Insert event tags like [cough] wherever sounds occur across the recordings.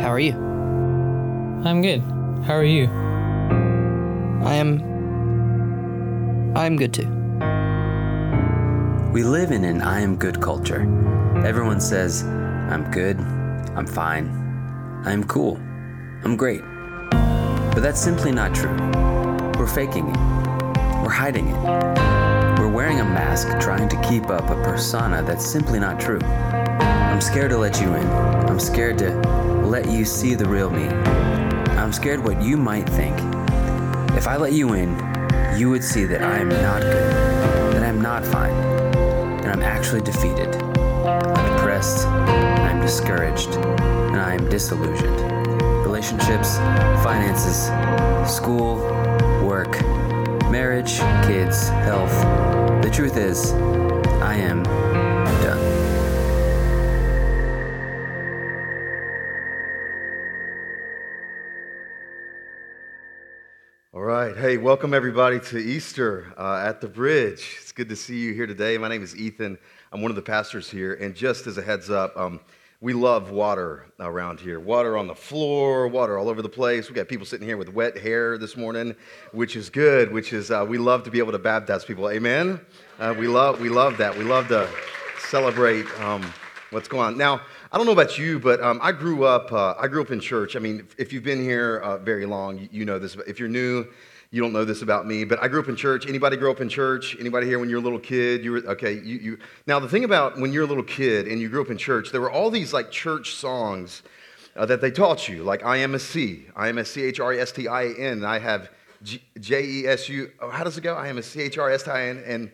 How are you? I'm good. How are you? I am. I'm good too. We live in an I am good culture. Everyone says, I'm good, I'm fine, I'm cool, I'm great. But that's simply not true. We're faking it, we're hiding it. We're wearing a mask trying to keep up a persona that's simply not true. I'm scared to let you in. I'm scared to let you see the real me. I'm scared what you might think. If I let you in, you would see that I am not good, that I'm not fine, that I'm actually defeated. I'm depressed, I'm discouraged, and I am disillusioned. Relationships, finances, school, work, marriage, kids, health. The truth is, I am Welcome everybody to Easter uh, at the Bridge. It's good to see you here today. My name is Ethan. I'm one of the pastors here. And just as a heads up, um, we love water around here. Water on the floor, water all over the place. We got people sitting here with wet hair this morning, which is good. Which is uh, we love to be able to baptize people. Amen. Uh, we love we love that. We love to celebrate um, what's going on now. I don't know about you, but um, I grew up. Uh, I grew up in church. I mean, if you've been here uh, very long, you know this. But If you're new, you don't know this about me. But I grew up in church. Anybody grow up in church? Anybody here when you're a little kid? You were okay. You, you now the thing about when you're a little kid and you grew up in church, there were all these like church songs uh, that they taught you, like I am a C, I am a C H R E S T I N. I have J E S U. Oh, how does it go? I am a C H R S T I N and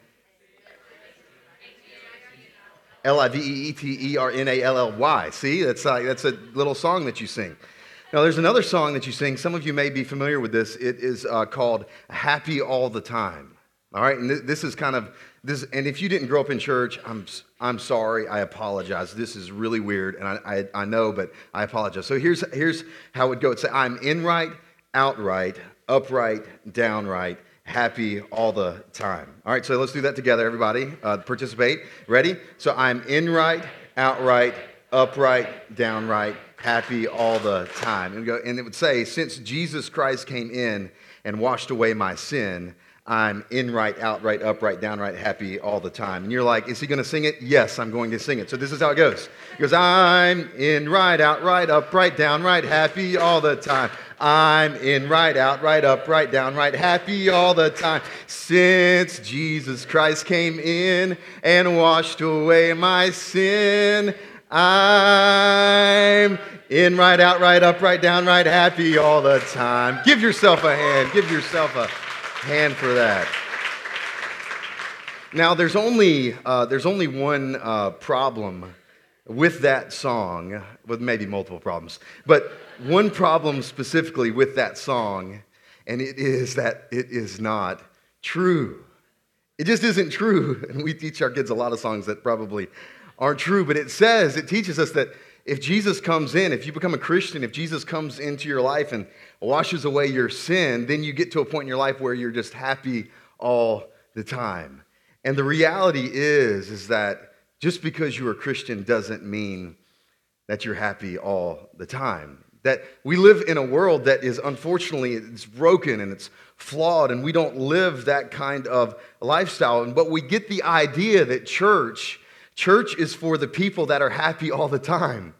L I V E E T E R N A L L Y. See, that's, like, that's a little song that you sing. Now, there's another song that you sing. Some of you may be familiar with this. It is uh, called Happy All the Time. All right, and th- this is kind of this. And if you didn't grow up in church, I'm I'm sorry. I apologize. This is really weird, and I I, I know, but I apologize. So here's here's how it goes. Say, I'm in right, outright, upright, downright, happy all the time. All right, so let's do that together, everybody. Uh, participate. Ready? So I'm in right, outright, upright, downright, happy all the time. And, go, and it would say, since Jesus Christ came in and washed away my sin, I'm in right, out right, upright, downright, happy all the time. And you're like, is he going to sing it? Yes, I'm going to sing it. So this is how it goes. It goes, I'm in right, out right, up right, upright, downright, happy all the time. I'm in right, out right, up right, upright, downright, happy all the time. Since Jesus Christ came in and washed away my sin, I'm in right, out, right, up, right, upright, downright, happy all the time. Give yourself a hand. Give yourself a hand for that. Now, there's only, uh, there's only one uh, problem with that song, with maybe multiple problems, but one problem specifically with that song, and it is that it is not true. It just isn't true. [laughs] And we teach our kids a lot of songs that probably aren't true, but it says, it teaches us that if Jesus comes in, if you become a Christian, if Jesus comes into your life and washes away your sin, then you get to a point in your life where you're just happy all the time. And the reality is, is that just because you're a Christian doesn't mean that you're happy all the time. That we live in a world that is unfortunately it's broken and it's flawed, and we don't live that kind of lifestyle. But we get the idea that church Church is for the people that are happy all the time.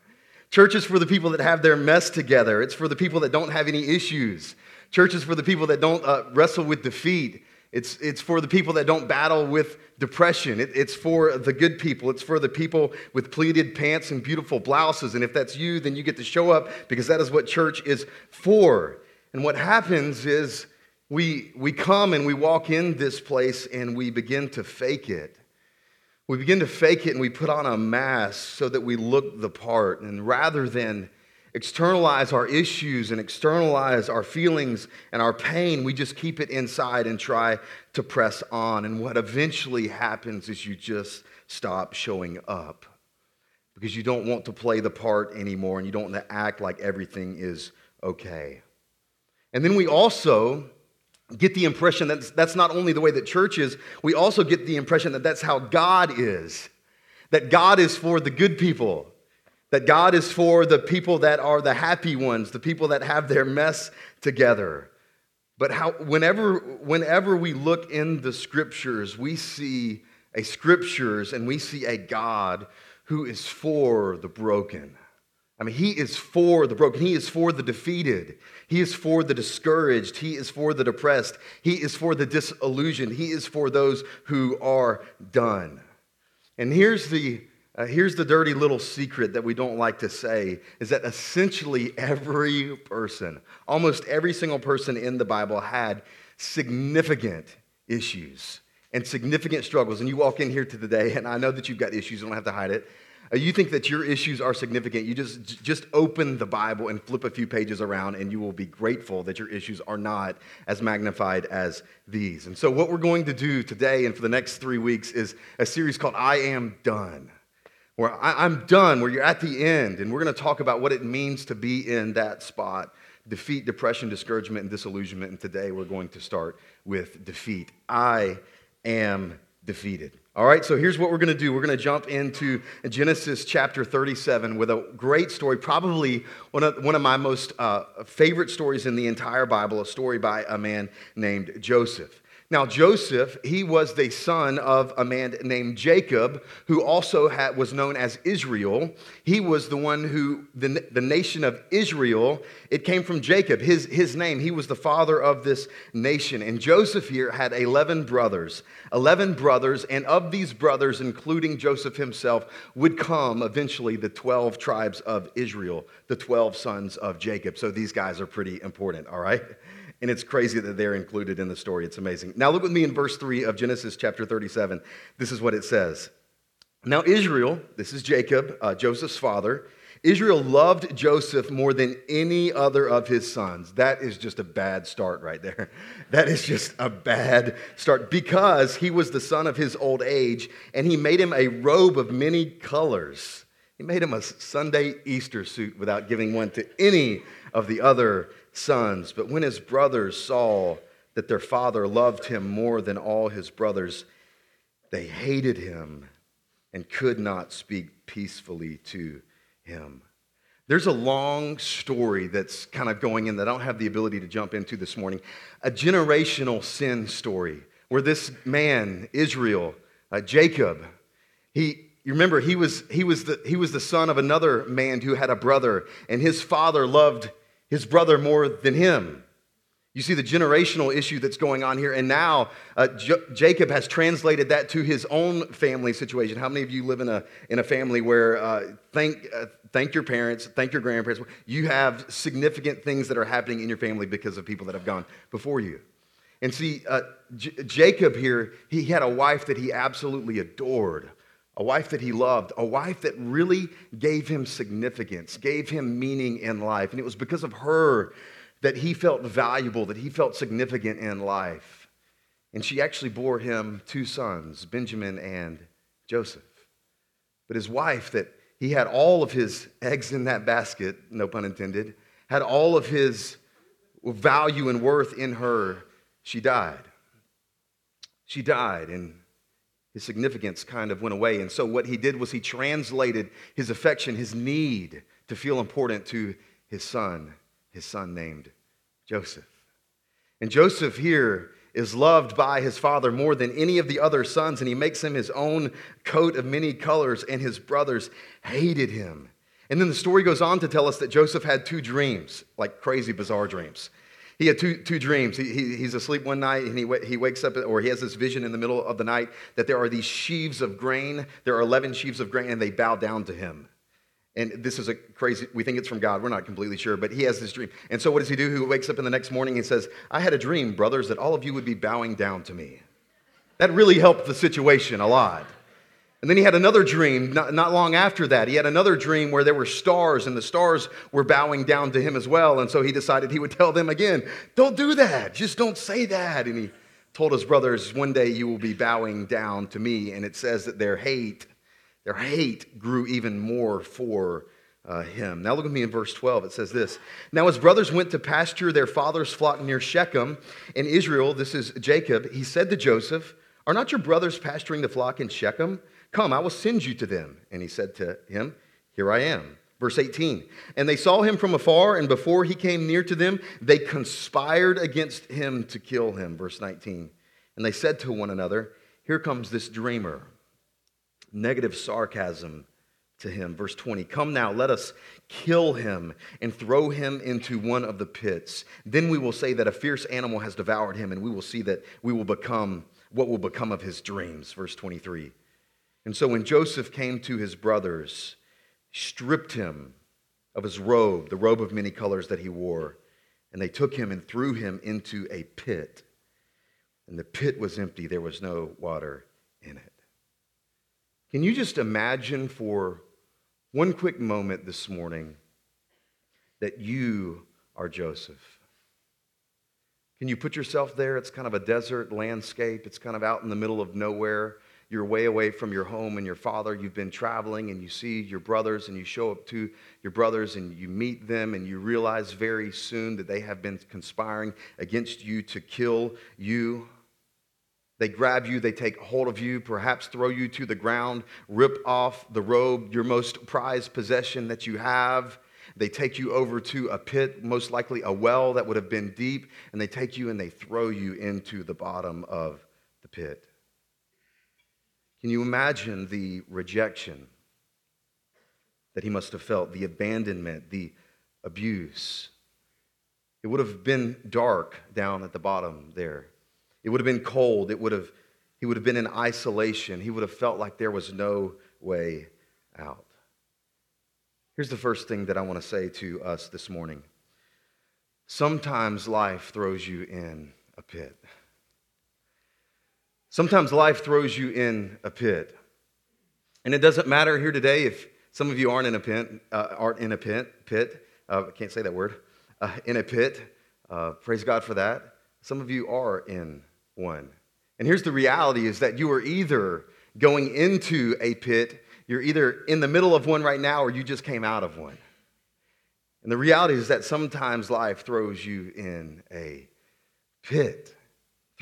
Church is for the people that have their mess together. It's for the people that don't have any issues. Church is for the people that don't uh, wrestle with defeat. It's, it's for the people that don't battle with depression. It, it's for the good people. It's for the people with pleated pants and beautiful blouses. And if that's you, then you get to show up because that is what church is for. And what happens is we, we come and we walk in this place and we begin to fake it. We begin to fake it and we put on a mask so that we look the part. And rather than externalize our issues and externalize our feelings and our pain, we just keep it inside and try to press on. And what eventually happens is you just stop showing up because you don't want to play the part anymore and you don't want to act like everything is okay. And then we also get the impression that that's not only the way that church is, we also get the impression that that's how God is. That God is for the good people, that God is for the people that are the happy ones, the people that have their mess together. But how, whenever, whenever we look in the scriptures, we see a scriptures and we see a God who is for the broken. I mean, he is for the broken. He is for the defeated. He is for the discouraged. He is for the depressed. He is for the disillusioned. He is for those who are done. And here's the, uh, here's the dirty little secret that we don't like to say is that essentially every person, almost every single person in the Bible had significant issues and significant struggles. And you walk in here to today, and I know that you've got issues, you don't have to hide it. Uh, you think that your issues are significant, you just, just open the Bible and flip a few pages around, and you will be grateful that your issues are not as magnified as these. And so, what we're going to do today and for the next three weeks is a series called I Am Done, where I, I'm done, where you're at the end, and we're going to talk about what it means to be in that spot defeat, depression, discouragement, and disillusionment. And today, we're going to start with defeat. I am defeated. All right, so here's what we're going to do. We're going to jump into Genesis chapter 37 with a great story, probably one of, one of my most uh, favorite stories in the entire Bible, a story by a man named Joseph. Now, Joseph, he was the son of a man named Jacob, who also had, was known as Israel. He was the one who, the, the nation of Israel, it came from Jacob, his, his name. He was the father of this nation. And Joseph here had 11 brothers. 11 brothers, and of these brothers, including Joseph himself, would come eventually the 12 tribes of Israel, the 12 sons of Jacob. So these guys are pretty important, all right? And it's crazy that they're included in the story. It's amazing. Now, look with me in verse 3 of Genesis chapter 37. This is what it says. Now, Israel, this is Jacob, uh, Joseph's father, Israel loved Joseph more than any other of his sons. That is just a bad start right there. [laughs] That is just a bad start because he was the son of his old age and he made him a robe of many colors. He made him a Sunday Easter suit without giving one to any of the other sons. But when his brothers saw that their father loved him more than all his brothers, they hated him and could not speak peacefully to him. There's a long story that's kind of going in that I don't have the ability to jump into this morning. A generational sin story where this man, Israel, uh, Jacob, he, you remember he was, he, was the, he was the son of another man who had a brother, and his father loved his brother more than him. You see the generational issue that's going on here. And now uh, J- Jacob has translated that to his own family situation. How many of you live in a, in a family where uh, thank, uh, thank your parents, thank your grandparents? You have significant things that are happening in your family because of people that have gone before you. And see, uh, J- Jacob here, he had a wife that he absolutely adored a wife that he loved, a wife that really gave him significance, gave him meaning in life. And it was because of her that he felt valuable, that he felt significant in life. And she actually bore him two sons, Benjamin and Joseph. But his wife, that he had all of his eggs in that basket, no pun intended, had all of his value and worth in her, she died. She died, and his significance kind of went away. And so what he did was he translated his affection, his need to feel important to his son, his son named Joseph. And Joseph here is loved by his father more than any of the other sons, and he makes him his own coat of many colors, and his brothers hated him. And then the story goes on to tell us that Joseph had two dreams, like crazy, bizarre dreams. He had two, two dreams. He, he, he's asleep one night and he, he wakes up, or he has this vision in the middle of the night that there are these sheaves of grain. There are 11 sheaves of grain, and they bow down to him. And this is a crazy, we think it's from God. We're not completely sure, but he has this dream. And so what does he do? He wakes up in the next morning and says, I had a dream, brothers, that all of you would be bowing down to me. That really helped the situation a lot. And then he had another dream not, not, long after that. He had another dream where there were stars and the stars were bowing down to him as well. And so he decided he would [laughs] tell them again, Don't do that. Just don't say that. And he told his brothers, One day you will be bowing down to me. And it says that their hate, their hate grew even more for uh, him. Now look at me in verse 12. It says this Now his brothers went to pasture their father's flock near Shechem in Israel. This is Jacob. He said to Joseph, Are not your brothers pasturing the flock in Shechem? Come, I will send you to them. And he said to him, Here I am. Verse 18, and they saw him from afar, and before he came near to them, they conspired against him to kill him. Verse 19, and they said to one another, Here comes this dreamer. Negative sarcasm to him. Verse 20 Come now, let us kill him and throw him into one of the pits. Then we will say that a fierce animal has devoured him, and we will see that we will become what will become of his dreams. Verse 23. And so when Joseph came to his brothers, stripped him of his robe, the robe of many colors that he wore, and they took him and threw him into a pit. And the pit was empty, there was no water in it. Can you just imagine for one quick moment this morning that you are Joseph? Can you put yourself there? It's kind of a desert landscape, it's kind of out in the middle of nowhere you're way away from your home and your father. You've been traveling and you see your brothers and you show up to your brothers and you meet them and you realize very soon that they have been conspiring against you to kill you. They grab you, they take hold of you, perhaps throw you to the ground, rip off the robe, your most prized possession that you have. They take you over to a pit, most likely a well that would have been deep, and they take you and they throw you into the bottom of the pit. Can you imagine the rejection that he must have felt, the abandonment, the abuse? It would have been dark down at the bottom there. It would have been cold. It would have, he would have been in isolation. He would have felt like there was no way out. Here's the first thing that I want to say to us this morning. Sometimes life throws you in a pit. Sometimes life throws you in a pit. And it doesn't matter here today if some of you aren't in a pit, uh, aren't in a pit, pit. Uh, I can't say that word, uh, in a pit. Uh, praise God for that. Some of you are in one. And here's the reality is that you are either going into a pit, you're either in the middle of one right now, or you just came out of one. And the reality is that sometimes life throws you in a pit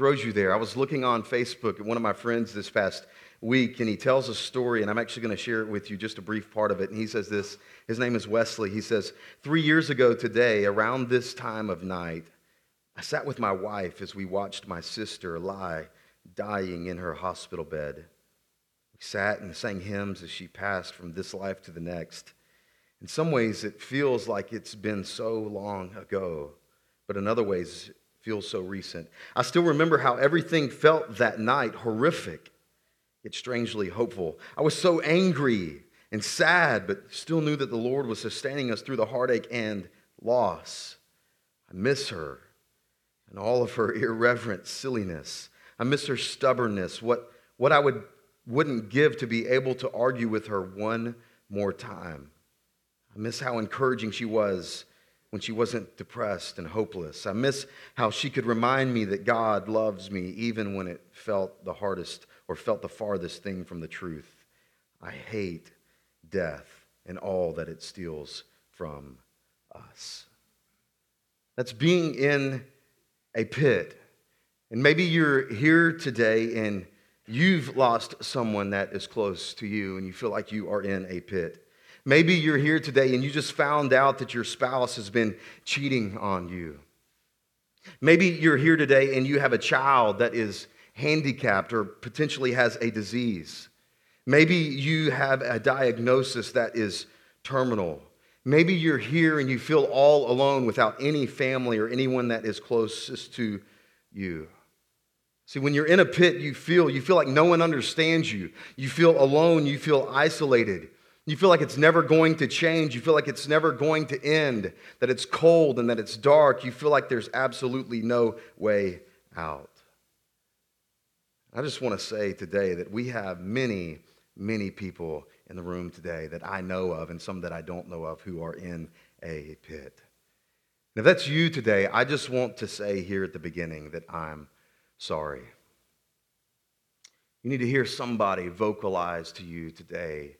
throws you there. I was looking on Facebook at one of my friends this past week, and he tells a story, and I'm actually going to share it with you, just a brief part of it. And he says this his name is Wesley. He says, Three years ago today, around this time of night, I sat with my wife as we watched my sister lie dying in her hospital bed. We sat and sang hymns as she passed from this life to the next. In some ways, it feels like it's been so long ago, but in other ways, feels so recent. I still remember how everything felt that night horrific, yet strangely hopeful. I was so angry and sad, but still knew that the Lord was sustaining us through the heartache and loss. I miss her and all of her [laughs] irreverent silliness. I miss her stubbornness, what, what I would, wouldn't give to be able to argue with her one more time. I miss how encouraging she was when she wasn't depressed and hopeless. I miss how she could remind me that God loves me even when it felt the hardest or felt the farthest thing from the truth. I hate death and all that it steals from us. That's being in a pit. And maybe you're here today and you've lost someone that is close to you and you feel like you are in a pit. Maybe you're here today and you just found out that your spouse has been cheating on you. Maybe you're here today and you have a child that is handicapped or potentially has a disease. Maybe you have a diagnosis that is terminal. Maybe you're here and you feel all alone without any family or anyone that is closest to you. See, when you're in a pit, you feel you feel like no one understands you. You feel alone, you feel isolated. You feel like it's never going to change. You feel like it's never going to end, that it's cold and that it's dark. You feel like there's absolutely no way out. I just want to say today that we have many, many people in the room today that I know of and some that I don't know of who are in a pit. And if that's you today, I just want to say here at the beginning that I'm sorry. You need to hear somebody vocalize to you today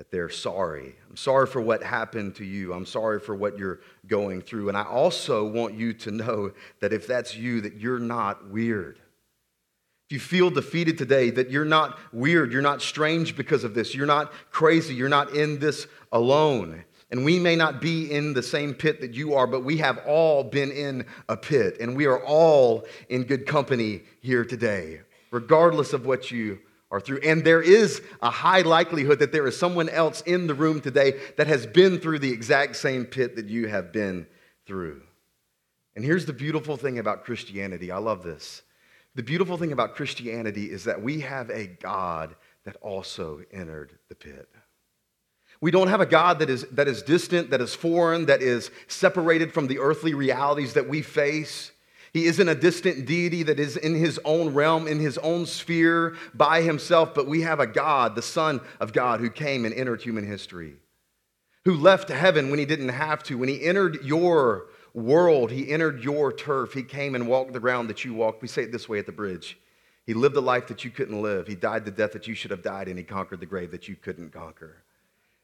that they're sorry. I'm sorry for what happened to you. I'm sorry for what you're going through. And I also want you to know that if that's you, that you're not weird. If you feel defeated today, that you're not weird, you're not strange because of this, you're not crazy, you're not in this alone. And we may not be in the same pit that you are, but we have all been in a pit, and we are all in good company here today, regardless of what you are through. And there is a high likelihood that there is someone else in the room today that has been through the exact same pit that you have been through. And here's the beautiful thing about Christianity I love this. The beautiful thing about Christianity is that we have a God that also entered the pit. We don't have a God that is, that is distant, that is foreign, that is separated from the earthly realities that we face. He isn't a distant deity that is in his own realm, in his own sphere by himself, but we have a God, the Son of God, who came and entered human history, who left heaven when he didn't have to. When he entered your world, he entered your turf. He came and walked the ground that you walked. We say it this way at the bridge He lived the life that you couldn't live, he died the death that you should have died, and he conquered the grave that you couldn't conquer.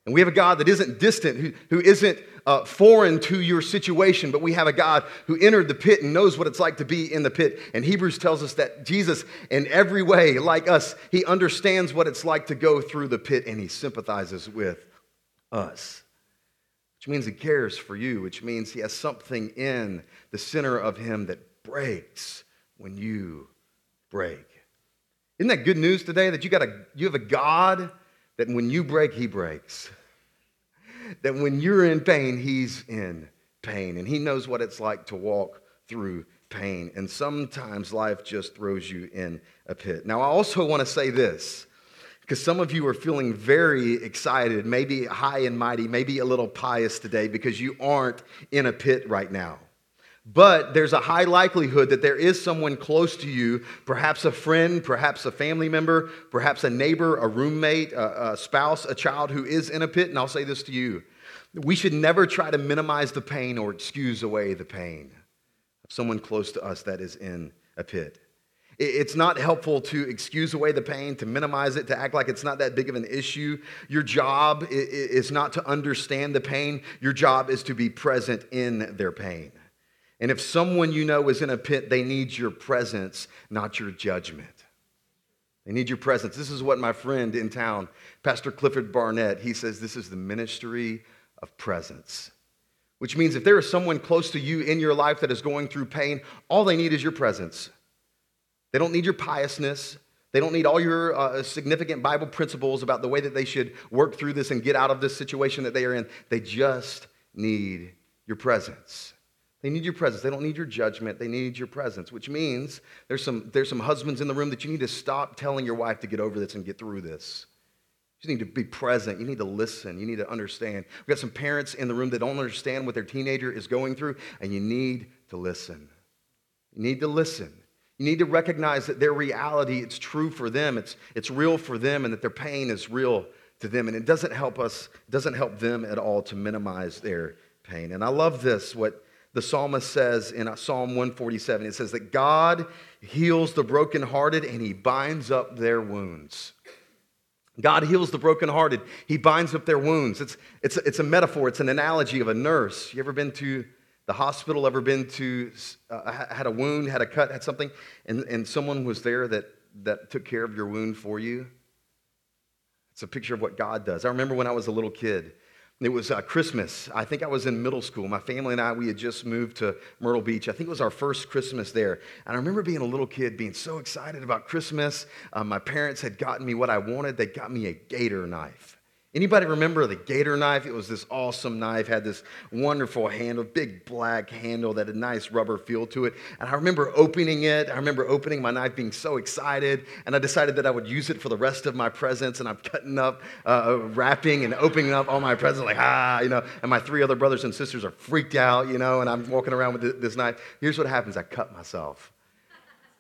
And we have a God that isn't distant, who, who isn't uh, foreign to your situation, but we have a God who entered the pit and knows what it's like to be in the pit. And Hebrews tells us that Jesus, in every way, like us, he understands what it's like to go through the pit and he sympathizes with us, which means he cares for you, which means he has something in the center of him that breaks when you break. Isn't that good news today that you, got a, you have a God that when you break, he breaks? that when you're in pain, he's in pain. And he knows what it's like to walk through pain. And sometimes life just throws you in a pit. Now, I also want to say this because some of you are feeling very excited, maybe high and mighty, maybe a little pious today because you aren't in a pit right now. But there's a high likelihood that there is someone close to you, perhaps a friend, perhaps a family member, perhaps a neighbor, a roommate, a, a, spouse, a child who is in a pit. And I'll say this to you we should never try to minimize the pain or excuse away the pain of someone close to us that is in a pit. It's not helpful to excuse away the pain, to minimize it, to act like it's not that big of an issue. Your job is not to understand the pain, your job is to be present in their pain. And if someone you know is in a pit, they need your presence, not your judgment. They need your presence. This is what my friend in town, Pastor Clifford Barnett, he says this is the ministry of presence. Which means if there is someone close to you in your life that is going through pain, all they need is your presence. They don't need your piousness. They don't need all your uh, significant Bible principles about the way that they should work through this and get out of this situation that they are in. They just need your presence. They need your presence. They don't need your judgment. They need your presence, which means there's some, there's some husbands in the room that you need to stop telling your wife to get over this and get through this. You need to be present. You need to listen. You need to understand. We've got some parents in the room that don't understand what their teenager is going through, and you need to listen. You need to listen. You need to recognize that their reality, it's true for them, it's, it's real for them, and that their pain is real to them. And it doesn't help us, it doesn't help them at all to minimize their pain. And I love this, what the psalmist says in Psalm 147 it says that God heals the brokenhearted and he binds up their wounds. God heals the brokenhearted. He binds up their wounds. It's, it's, it's a metaphor, it's an analogy of a nurse. You ever been to the hospital, ever been to, uh, had a wound, had a cut, had something, and, and someone was there that, that took care of your wound for you? It's a picture of what God does. I remember when I was a little kid, it was uh, Christmas. I think I was in middle school. My family and I, we had just moved to Myrtle Beach. I think it was our first Christmas there. And I remember being a little kid, being so excited about Christmas. Uh, my parents had gotten me what I wanted. They got me a gator knife. Anybody remember the gator knife? It was this awesome knife, had this wonderful handle, big black handle that had a nice rubber feel to it. And I remember opening it. I remember opening my knife, being so excited. And I decided that I would use it for the rest of my presents. And I'm cutting up, uh, wrapping, and opening up all my presents, like, ah, you know. And my three other brothers and sisters are freaked out, you know. And I'm walking around with this knife. Here's what happens I cut myself.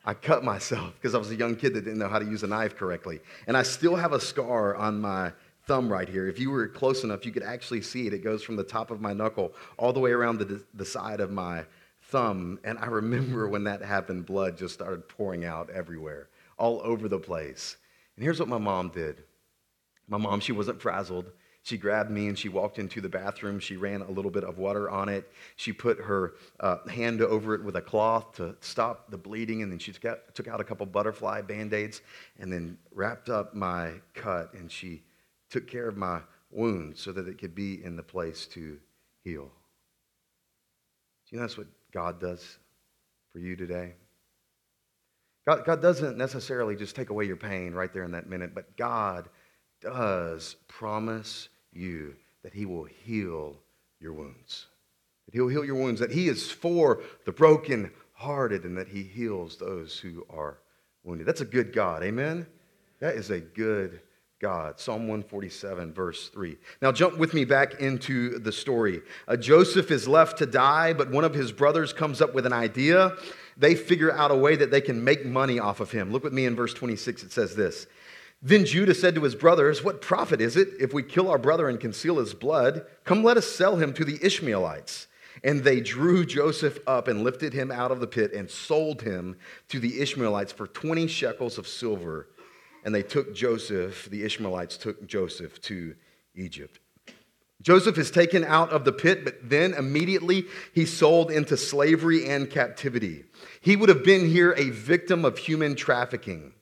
I cut myself because I was a young kid that didn't know how to use a knife correctly. And I still have a scar on my thumb right here. If you were close enough, you could actually see it. It goes from the top of my knuckle all the way around the, the side of my thumb. And I remember when that happened, blood just started pouring out everywhere, all over the place. And here's what my mom did my mom, she wasn't frazzled. She grabbed me and she walked into the bathroom. She ran a little bit of water on it. She put her uh, hand over it with a cloth to stop the bleeding. And then she took out, took out a couple butterfly band aids and then wrapped up my cut. And she took care of my wounds so that it could be in the place to heal. Do you know that's what God does for you today? God, God doesn't necessarily just take away your pain right there in that minute, but God does promise you that He will heal your wounds. That He'll heal your wounds, that He is for the broken hearted, and that He heals those who are wounded. That's a good God. Amen? That is a good God. Psalm 147, verse 3. Now, jump with me back into the story. Uh, Joseph is left to die, but one of his brothers comes up with an idea they figure out a way that they can make money off of him. Look with me in verse 26. It says this Then Judah said to his brothers, What profit is it if we kill our brother and conceal his blood? Come, let us sell him to the Ishmaelites. And they drew Joseph up and lifted him out of the pit and sold him to the Ishmaelites for 20 shekels of silver. And they took Joseph, the Ishmaelites took Joseph to Egypt. Joseph is taken out of the pit, but then immediately he's sold into slavery and captivity. He would have been here a victim of human trafficking.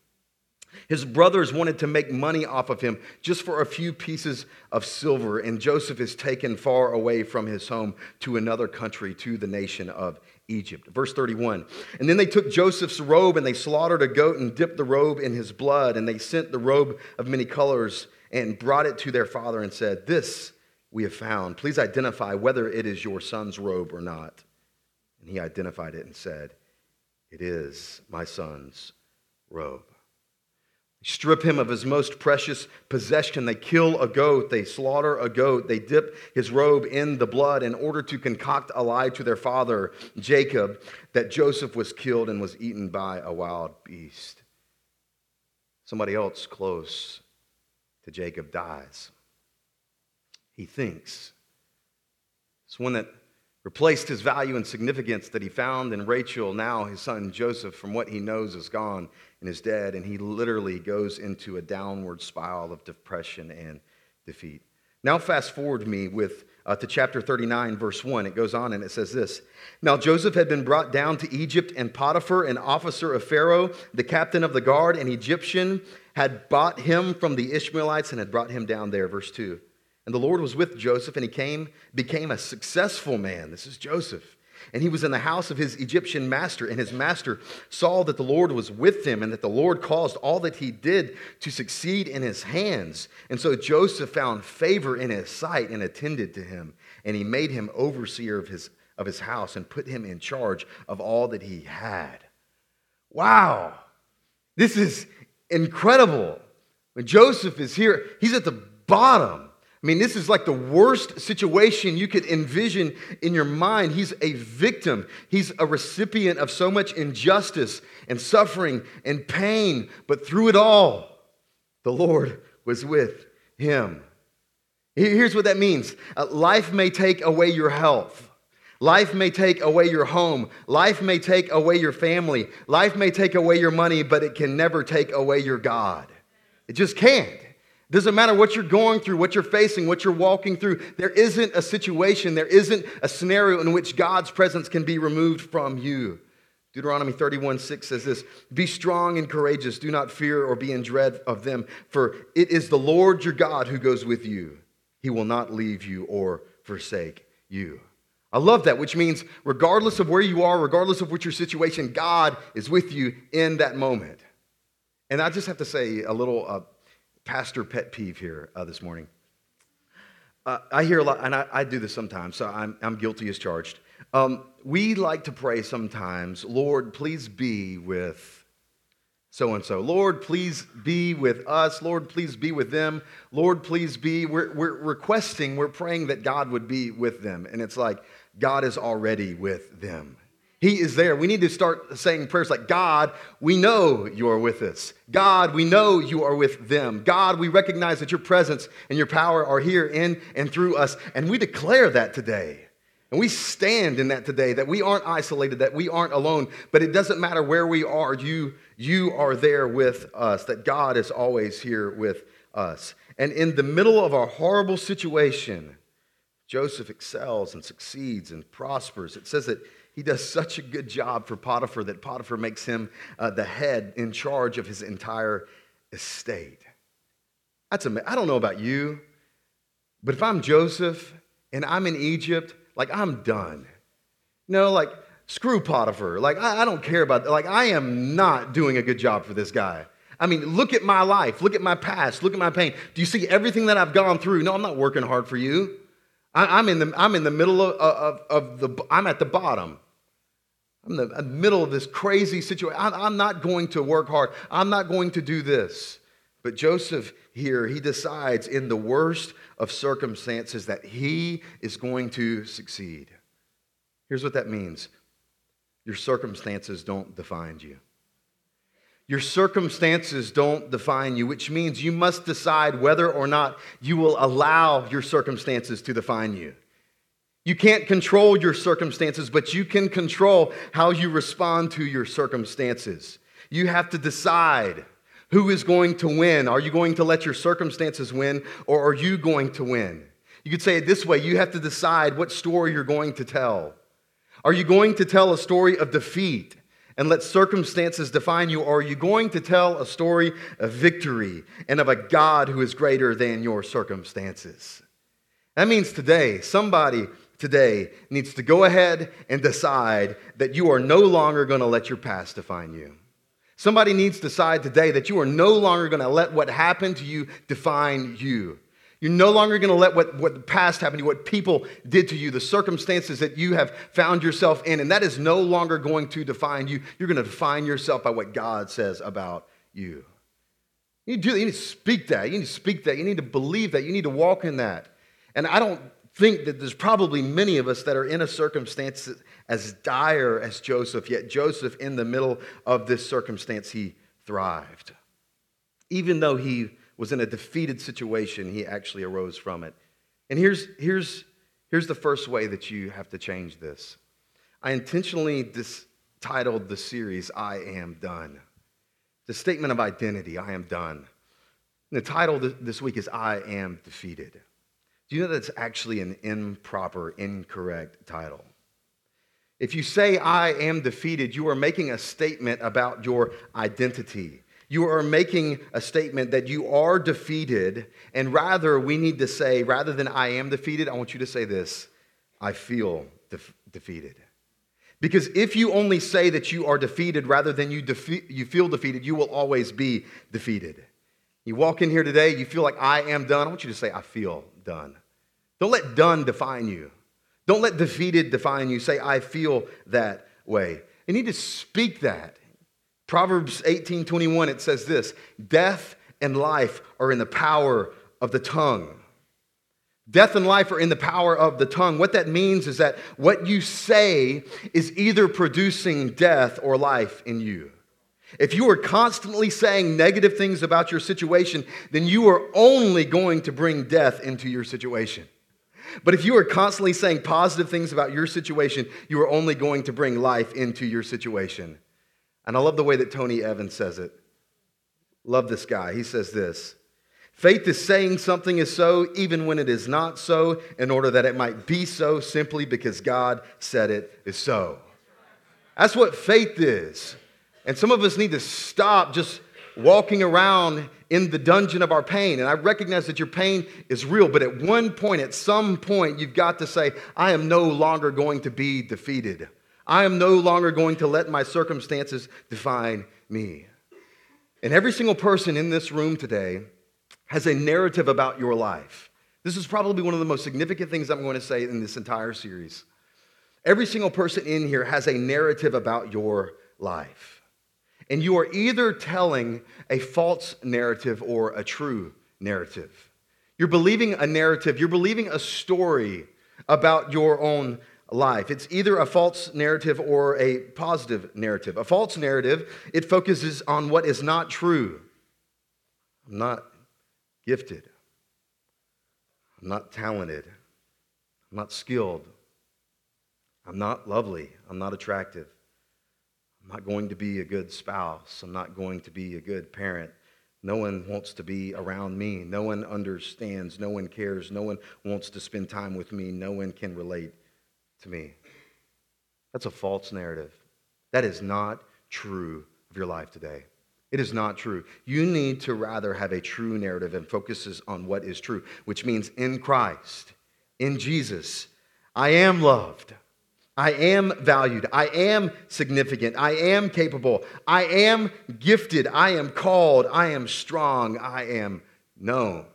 His brothers wanted to make money off of him just for a few pieces of silver, and Joseph is taken far away from his home to another country, to the nation of Egypt. Verse 31. And then they took Joseph's robe and they slaughtered a goat and dipped the robe in his blood, and they sent the robe of many colors and brought it to their father and said, This we have found. Please identify whether it is your son's robe or not. And he identified it and said, It is my son's robe. Strip him of his most precious possession. They kill a goat. They slaughter a goat. They dip his robe in the blood in order to concoct a lie to their father, Jacob, that Joseph was killed and was eaten by a wild beast. Somebody else close to Jacob dies he thinks. It's one that replaced his value and significance that he found in Rachel. Now his son Joseph, from what he knows, is gone and is dead, and he literally goes into a downward spiral of depression and defeat. Now, fast forward me with uh, to chapter 39, verse 1. It goes on and it says this Now Joseph had been brought down to Egypt, and Potiphar, an officer of Pharaoh, the captain of the guard, an Egyptian, had bought him from the Ishmaelites and had brought him down there. Verse 2. And the Lord was with Joseph, and he came, became a successful man. This is Joseph. And he was in the house of his Egyptian master, and his master saw that the Lord was with him, and that the Lord caused all that he did to succeed in his hands. And so Joseph found favor in his sight and attended to him. And he made him overseer of his, of his house and put him in charge of all that he had. Wow, this is incredible. When Joseph is here, he's at the bottom I mean, this is like the worst situation you could envision in your mind. He's a victim, he's a recipient of so much injustice and suffering and pain. But through it all, the Lord was with him. Here's what that means uh, life may take away your health. Life may take away your home. Life may take away your family. Life may take away your money, but it can never take away your God. It just can't. Doesn't matter what you're going through, what you're facing, what you're walking through. There isn't a situation, there isn't a scenario in which God's presence can be removed from you. Deuteronomy 31 6 says this Be strong and courageous. Do not fear or be in dread of them, for it is the Lord your God who goes with you. He will not leave you or forsake you. I love that, which means regardless of where you are, regardless of what your situation, God is with you in that moment. And I just have to say a little uh, pastor pet peeve here uh, this morning. Uh, I hear a lot, and I, I, do this sometimes, so I'm, I'm guilty as charged. Um, we like to pray sometimes, Lord, please be with so and so. Lord, please be with us. Lord, please be with them. Lord, please be. We're, we're requesting, we're praying that God would be with them. And it's like, God is already with them. He is there. We need to start saying prayers like, God, we know you are with us. God, we know you are with them. God, we recognize that your presence and your power are here in and through us. And we declare that today. And we stand in that today, that we aren't isolated, that we aren't alone. But it doesn't matter where we are, you, you are there with us, that God is always here with us. And in the middle of our horrible situation, Joseph excels and succeeds and prospers. It says that he does such a good job for Potiphar that Potiphar makes him uh, the head in charge of his entire estate. That's amazing. I don't know about you, But if I'm Joseph and I'm in Egypt, like I'm done. No, like screw Potiphar. Like I, I don't care about like I am not doing a good job for this guy. I mean, look at my life, look at my past, look at my pain. Do you see everything that I've gone through? No, I'm not working hard for you. I, am in the I'm in the middle of, of, of, the I'm at the bottom. I'm in the middle of this crazy situation. I'm not going to work hard. I'm not going to do this. But Joseph here, he decides in the worst of circumstances that he is going to succeed. Here's what that means your circumstances don't define you. Your circumstances don't define you, which means you must decide whether or not you will allow your circumstances to define you. You can't control your circumstances, but you can control how you respond to your circumstances. You have to decide who is going to win? Are you going to let your circumstances win or are you going to win? You could say it this way you have to decide what story you're going to tell. Are you going to tell a story of defeat and let circumstances define you, or are you going to tell a story of victory and of a God who is greater than your circumstances? That means today, somebody today needs to go ahead and decide that you are no longer going to let your past define you. Somebody needs to decide today that you are no longer going to let what happened to you define you. You're no longer going to let what, what the past happened to you, what people did to you, the circumstances that you have found yourself in, and that is no longer going to define you. You're going to define yourself by what God says about you. You do, you need to speak that. You need to speak that. You need to believe that. You need to walk in that. And I don't think that there's probably many of us that are in a circumstance as dire as Joseph, yet Joseph, in the middle of this circumstance, he thrived. Even though he was in a defeated situation, he actually arose from it. And here's, here's, here's the first way that you have to change this. I intentionally dis- titled the series, I Am Done. The statement of identity, I am done. And the title this week is I Am Defeated. Do you know that's actually an improper, incorrect title? If you say, I am defeated, you are making a statement about your identity. You are making a statement that you are defeated, and rather, we need to say, rather than I am defeated, I want you to say this I feel def- defeated. Because if you only say that you are defeated rather than you, defe- you feel defeated, you will always be defeated. You walk in here today, you feel like I am done. I want you to say, I feel done. Don't let done define you. Don't let defeated define you. Say, I feel that way. You need to speak that. Proverbs 18 21, it says this Death and life are in the power of the tongue. Death and life are in the power of the tongue. What that means is that what you say is either producing death or life in you. If you are constantly saying negative things about your situation, then you are only going to bring death into your situation. But if you are constantly saying positive things about your situation, you are only going to bring life into your situation. And I love the way that Tony Evans says it. Love this guy. He says this Faith is saying something is so even when it is not so, in order that it might be so simply because God said it is so. That's what faith is. And some of us need to stop just walking around in the dungeon of our pain. And I recognize that your pain is real, but at one point, at some point, you've got to say, I am no longer going to be defeated. I am no longer going to let my circumstances define me. And every single person in this room today has a narrative about your life. This is probably one of the most significant things I'm going to say in this entire series. Every single person in here has a narrative about your life. And you are either telling a false narrative or a true narrative. You're believing a narrative, you're believing a story about your own life. It's either a false narrative or a positive narrative. A false narrative, it focuses on what is not true. I'm not gifted. I'm not talented. I'm not skilled. I'm not lovely. I'm not attractive. I'm not going to be a good spouse. I'm not going to be a good parent. No one wants to be around me. No one understands. No one cares. No one wants to spend time with me. No one can relate to me. That's a false narrative. That is not true of your life today. It is not true. You need to rather have a true narrative and focuses on what is true, which means in Christ, in Jesus, I am loved. I am valued. I am significant. I am capable. I am gifted. I am called. I am strong. I am known.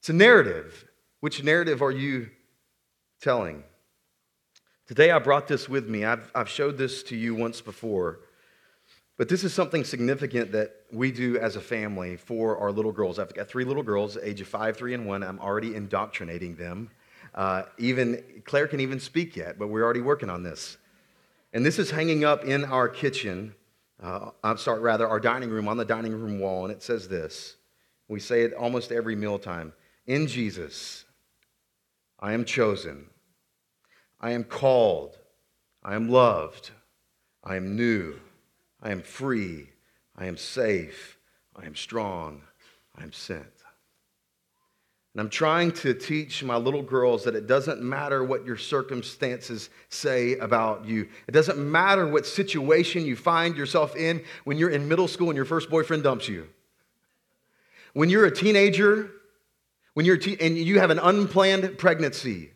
It's a narrative. Which narrative are you telling? Today I brought this with me. I've, I've showed this to you once before. But this is something significant that we do as a family for our little girls. I've got three little girls, age of five, three, and one. I'm already indoctrinating them. Uh, even Claire can even speak yet, but we're already working on this. And this is hanging up in our kitchen. Uh, I'm sorry, rather, our dining room on the dining room wall, and it says this. We say it almost every mealtime. In Jesus, I am chosen. I am called. I am loved. I am new. I am free. I am safe. I am strong. I am sent. And I'm trying to teach my little girls that it doesn't matter what your circumstances say about you. It doesn't matter what situation you find yourself in when you're in middle school and your first boyfriend dumps you. When you're a teenager, when you're te- and you have an unplanned pregnancy,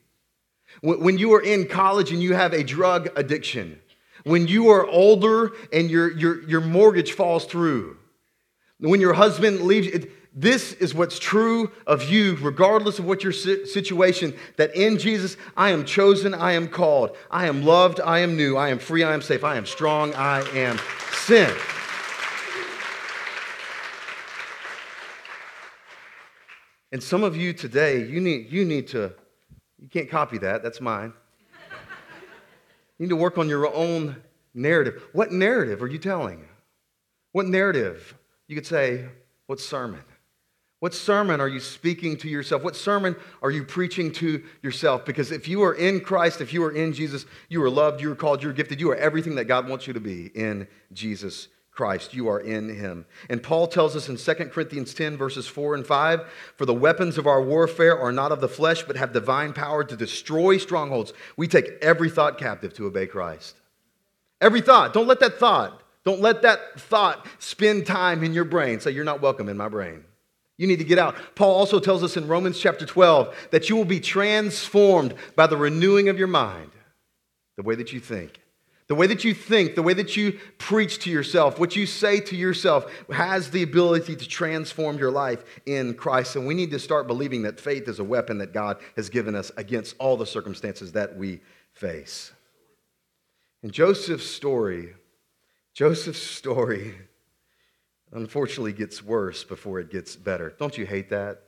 when, when you are in college and you have a drug addiction, when you are older and your, your, your mortgage falls through, when your husband leaves, it, this is what's true of you, regardless of what your situation, that in Jesus, I am chosen, I am called, I am loved, I am new, I am free, I am safe, I am strong, I am sin. And some of you today, you need, you need to, you can't copy that, that's mine. You need to work on your own narrative. What narrative are you telling? What narrative? You could say, what sermon? What sermon are you speaking to yourself? What sermon are you preaching to yourself? Because if you are in Christ, if you are in Jesus, you are loved, you are called, you are gifted, you are everything that God wants you to be in Jesus Christ. You are in him. And Paul tells us in 2 Corinthians 10, verses 4 and 5 For the weapons of our warfare are not of the flesh, but have divine power to destroy strongholds. We take every thought captive to obey Christ. Every thought. Don't let that thought, don't let that thought spend time in your brain. Say, You're not welcome in my brain. You need to get out. Paul also tells us in Romans chapter 12 that you will be transformed by the renewing of your mind, the way that you think. The way that you think, the way that you preach to yourself, what you say to yourself has the ability to transform your life in Christ. And we need to start believing that faith is a weapon that God has given us against all the circumstances that we face. In Joseph's story, Joseph's story unfortunately gets worse before it gets better. Don't you hate that?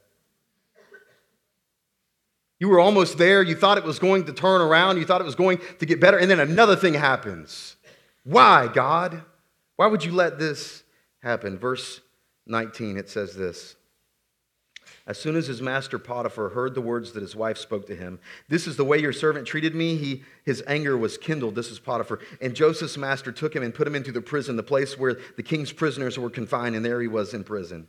You were almost there. You thought it was going to turn around. You thought it was going to get better. And then another thing happens. Why, God? Why would you let this happen? Verse 19, it says this. As soon as his master Potiphar heard the words that his wife spoke to him, This is the way your servant treated me, he, his anger was kindled. This is Potiphar. And Joseph's master took him and put him into the prison, the place where the king's prisoners were confined, and there he was in prison.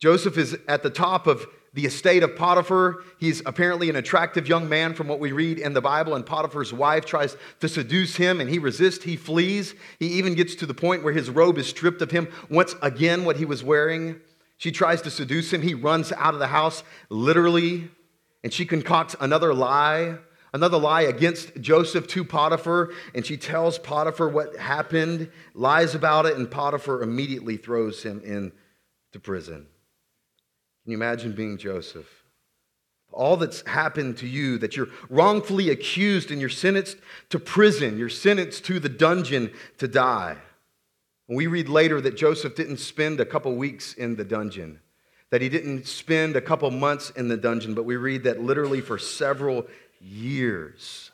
Joseph is at the top of the estate of Potiphar. He's apparently an attractive young man from what we read in the Bible, and Potiphar's wife tries to seduce him, and he resists. He flees. He even gets to the point where his robe is stripped of him once again what he was wearing. She tries to seduce him. He runs out of the house, literally, and she concocts another lie. Another lie against Joseph to Potiphar, and she tells Potiphar what happened, lies about it, and Potiphar immediately throws him into prison. Can you imagine being Joseph? All that's happened to you, that you're wrongfully accused and you're sentenced to prison, you're sentenced to the dungeon to die. We read later that Joseph didn't spend a couple weeks in the dungeon, that he didn't spend a couple months in the dungeon, but we read that literally for several years,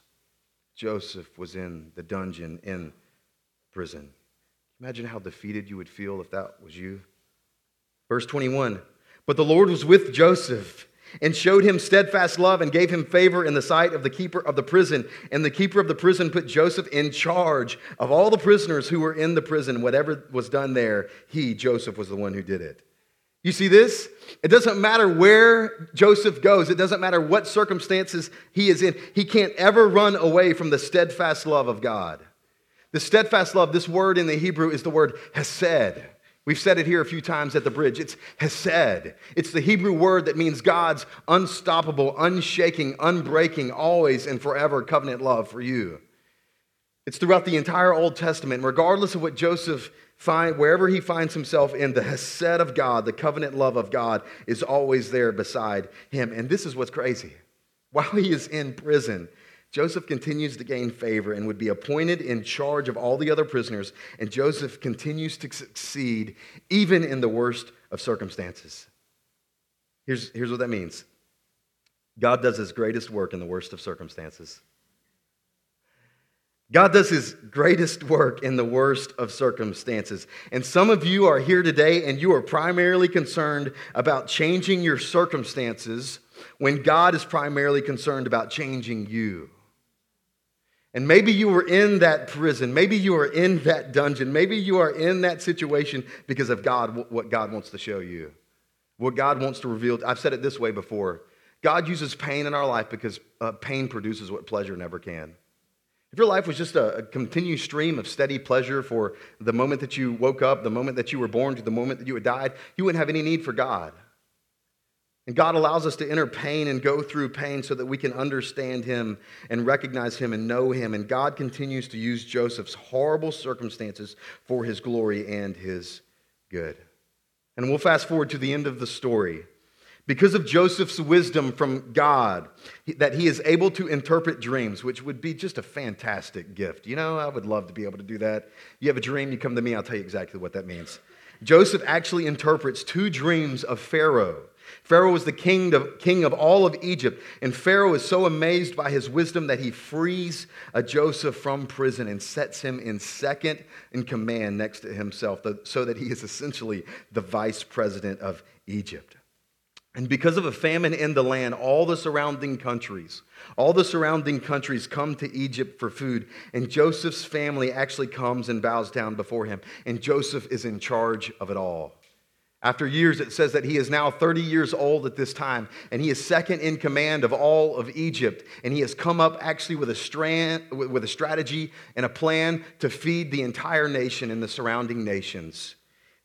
Joseph was in the dungeon in prison. Imagine how defeated you would feel if that was you. Verse 21 but the Lord was with Joseph and showed him steadfast love and gave him favor in the sight of the keeper of the prison. And the keeper of the prison put Joseph in charge of all the prisoners who were in the prison. Whatever was done there, he, Joseph, was the one who did it. You see this? It doesn't matter where Joseph goes, it doesn't matter what circumstances he is in. He can't ever run away from the steadfast love of God. The steadfast love, this word in the Hebrew is the word hesed We've said it here a few times at the bridge. It's hesed. It's the Hebrew word that means God's unstoppable, unshaking, unbreaking, always and forever covenant love for you. It's throughout the entire Old Testament, regardless of what Joseph find wherever he finds himself in the hesed of God, the covenant love of God is always there beside him. And this is what's crazy. While he is in prison, Joseph continues to gain favor and would be appointed in charge of all the other prisoners, and Joseph continues to succeed even in the worst of circumstances. Here's, here's what that means God does his greatest work in the worst of circumstances. God does his greatest work in the worst of circumstances. And some of you are here today and you are primarily concerned about changing your circumstances when God is primarily concerned about changing you. And maybe you were in that prison. Maybe you are in that dungeon. Maybe you are in that situation because of God, what God wants to show you, what God wants to reveal. I've said it this way before God uses pain in our life because uh, pain produces what pleasure never can. If your life was just a, a continued stream of steady pleasure for the moment that you woke up, the moment that you were born, to the moment that you had died, you wouldn't have any need for God. And God allows us to enter pain and go through pain so that we can understand Him and recognize Him and know Him. And God continues to use Joseph's horrible circumstances for His glory and His good. And we'll fast forward to the end of the story. Because of Joseph's wisdom from God, that he is able to interpret dreams, which would be just a fantastic gift. You know, I would love to be able to do that. You have a dream, you come to me, I'll tell you exactly what that means. Joseph actually interprets two dreams of Pharaoh Pharaoh was the king of, king of all of Egypt, and Pharaoh is so amazed by his wisdom that he frees Joseph from prison and sets him in second in command next to himself, so that he is essentially the vice president of Egypt. And because of a famine in the land, all the surrounding countries, all the surrounding countries come to Egypt for food. And Joseph's family actually comes and bows down before him. And Joseph is in charge of it all. After years, it says that he is now 30 years old at this time, and he is second in command of all of Egypt. And he has come up actually with a, strand, with a strategy and a plan to feed the entire nation and the surrounding nations.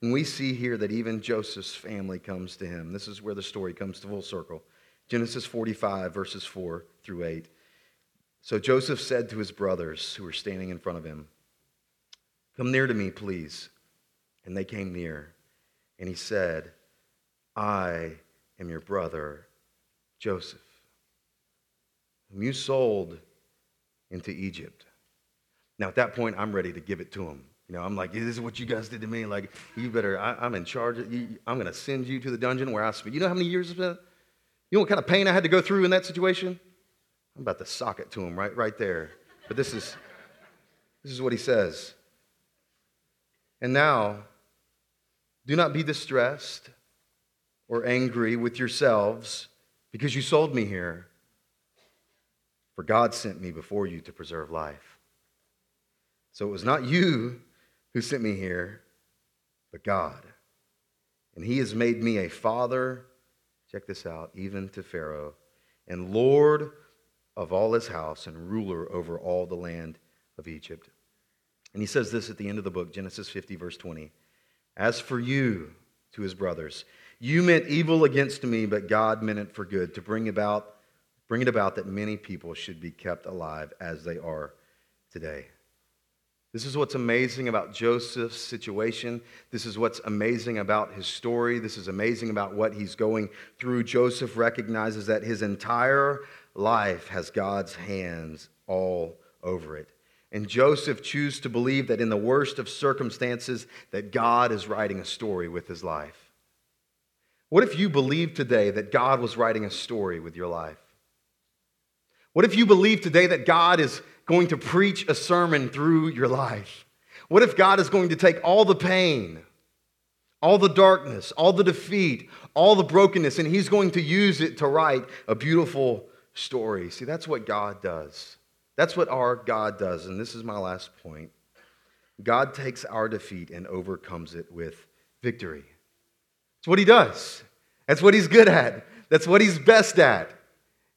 And we see here that even Joseph's family comes to him. This is where the story comes to full circle. Genesis 45, verses 4 through 8. So Joseph said to his brothers who were standing in front of him, Come near to me, please. And they came near. And he said, I am your brother, Joseph, whom you sold into Egypt. Now, at that point, I'm ready to give it to him. You know, I'm like, this is what you guys did to me. Like, you better, I, am in charge. Of, you, I'm going to send you to the dungeon where I spent. You know how many years of that? You know what kind of pain I had to go through in that situation? I'm about to sock it to him right, right there. But this is, this is what he says. And now, do not be distressed or angry with yourselves because you sold me here. For God sent me before you to preserve life. So it was not you who sent me here, but God. And he has made me a father, check this out, even to Pharaoh, and Lord of all his house and ruler over all the land of Egypt. And he says this at the end of the book, Genesis 50, verse 20. As for you, to his brothers, you meant evil against me, but God meant it for good, to bring about bring it about that many people should be kept alive as they are today. This is what's amazing about Joseph's situation. This is what's amazing about his story. This is amazing about what he's going through. Joseph recognizes that his entire life has God's hands all over it. And Joseph chooses to believe that in the worst of circumstances that God is writing a story with his life. What if you believe today that God was writing a story with your life? What if you believe today that God is going to preach a sermon through your life? What if God is going to take all the pain, all the darkness, all the defeat, all the brokenness, and He's going to use it to write a beautiful story? See, that's what God does. That's what our God does. And this is my last point God takes our defeat and overcomes it with victory. That's what He does, that's what He's good at, that's what He's best at.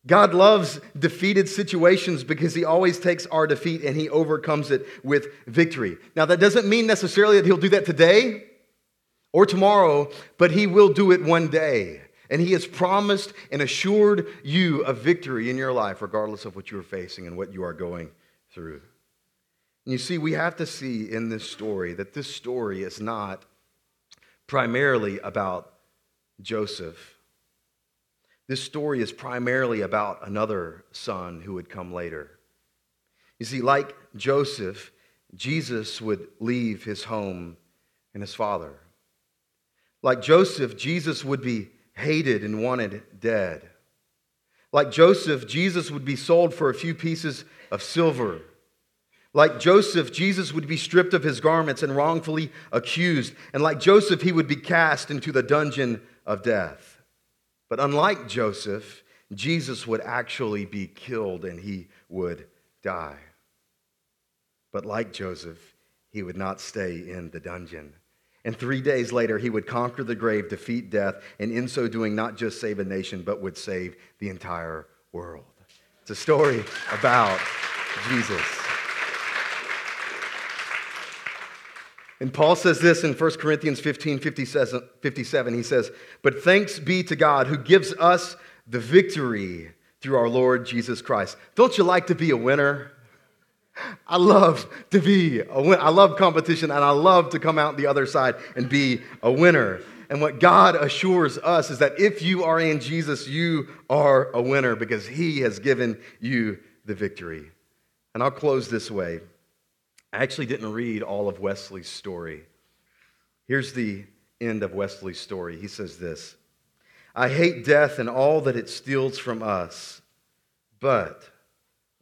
God loves defeated situations because he always takes our defeat and he overcomes it with victory. Now, that doesn't mean necessarily that he'll do that today. or tomorrow, but He will do it one day. And He has promised and assured you of victory in your life, regardless of what you are facing and what you are going through. And you see, we have to see in this story that this story is not primarily about Joseph. This story is primarily about another son who would come later. You see, like Joseph, Jesus would leave his home and his father. Like Joseph, Jesus would be hated and wanted dead. Like Joseph, Jesus would be sold for a few pieces of silver. Like Joseph, Jesus would be stripped of his garments and wrongfully accused. And like Joseph, he would be cast into the dungeon of death. But unlike Joseph, Jesus would actually be killed and he would die. But like Joseph, he would not stay in the dungeon. And three days later, he would conquer the grave, defeat death, and in so doing, not just save a nation, but would save the entire world. It's a story about Jesus. And Paul says this in 1 Corinthians 15 57. He says, But thanks be to God who gives us the victory through our Lord Jesus Christ. Don't you like to be a winner? [laughs] I love to be a winner. I love competition and I love to come out the other side and be a winner. And what God assures us is that if you are in Jesus, you are a winner because he has given you the victory. And I'll close this way. I actually didn't read all of Wesley's story. Here's the end of Wesley's story. He says this I hate death and all that it steals from us, but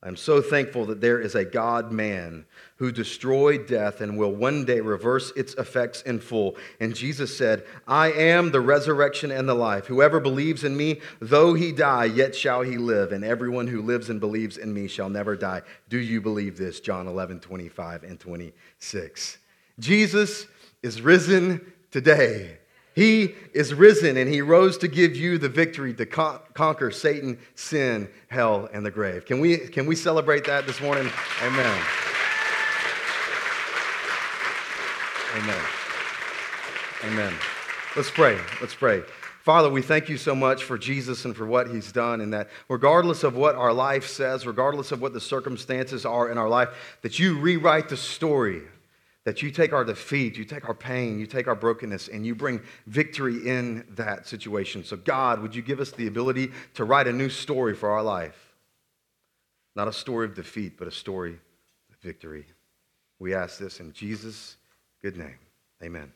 I'm so thankful that there is a God man who destroyed death and will one day reverse its effects in full. And Jesus said, I am the resurrection and the life. Whoever believes in me, though he die, yet shall he live. And everyone who lives and believes in me shall never die. Do you believe this? John 11, 25 and 26. Jesus is risen today. He is risen and he rose to give you the victory to con- conquer Satan, sin, hell, and the grave. Can we, can we celebrate that this morning? Amen. Amen. Amen. Let's pray. Let's pray. Father, we thank you so much for Jesus and for what he's done, and that regardless of what our life says, regardless of what the circumstances are in our life, that you rewrite the story that you take our defeat, you take our pain, you take our brokenness, and you bring victory in that situation. So, God, would you give us the ability to write a new story for our life? Not a story of defeat, but a story of victory. We ask this in Jesus' good name. Amen.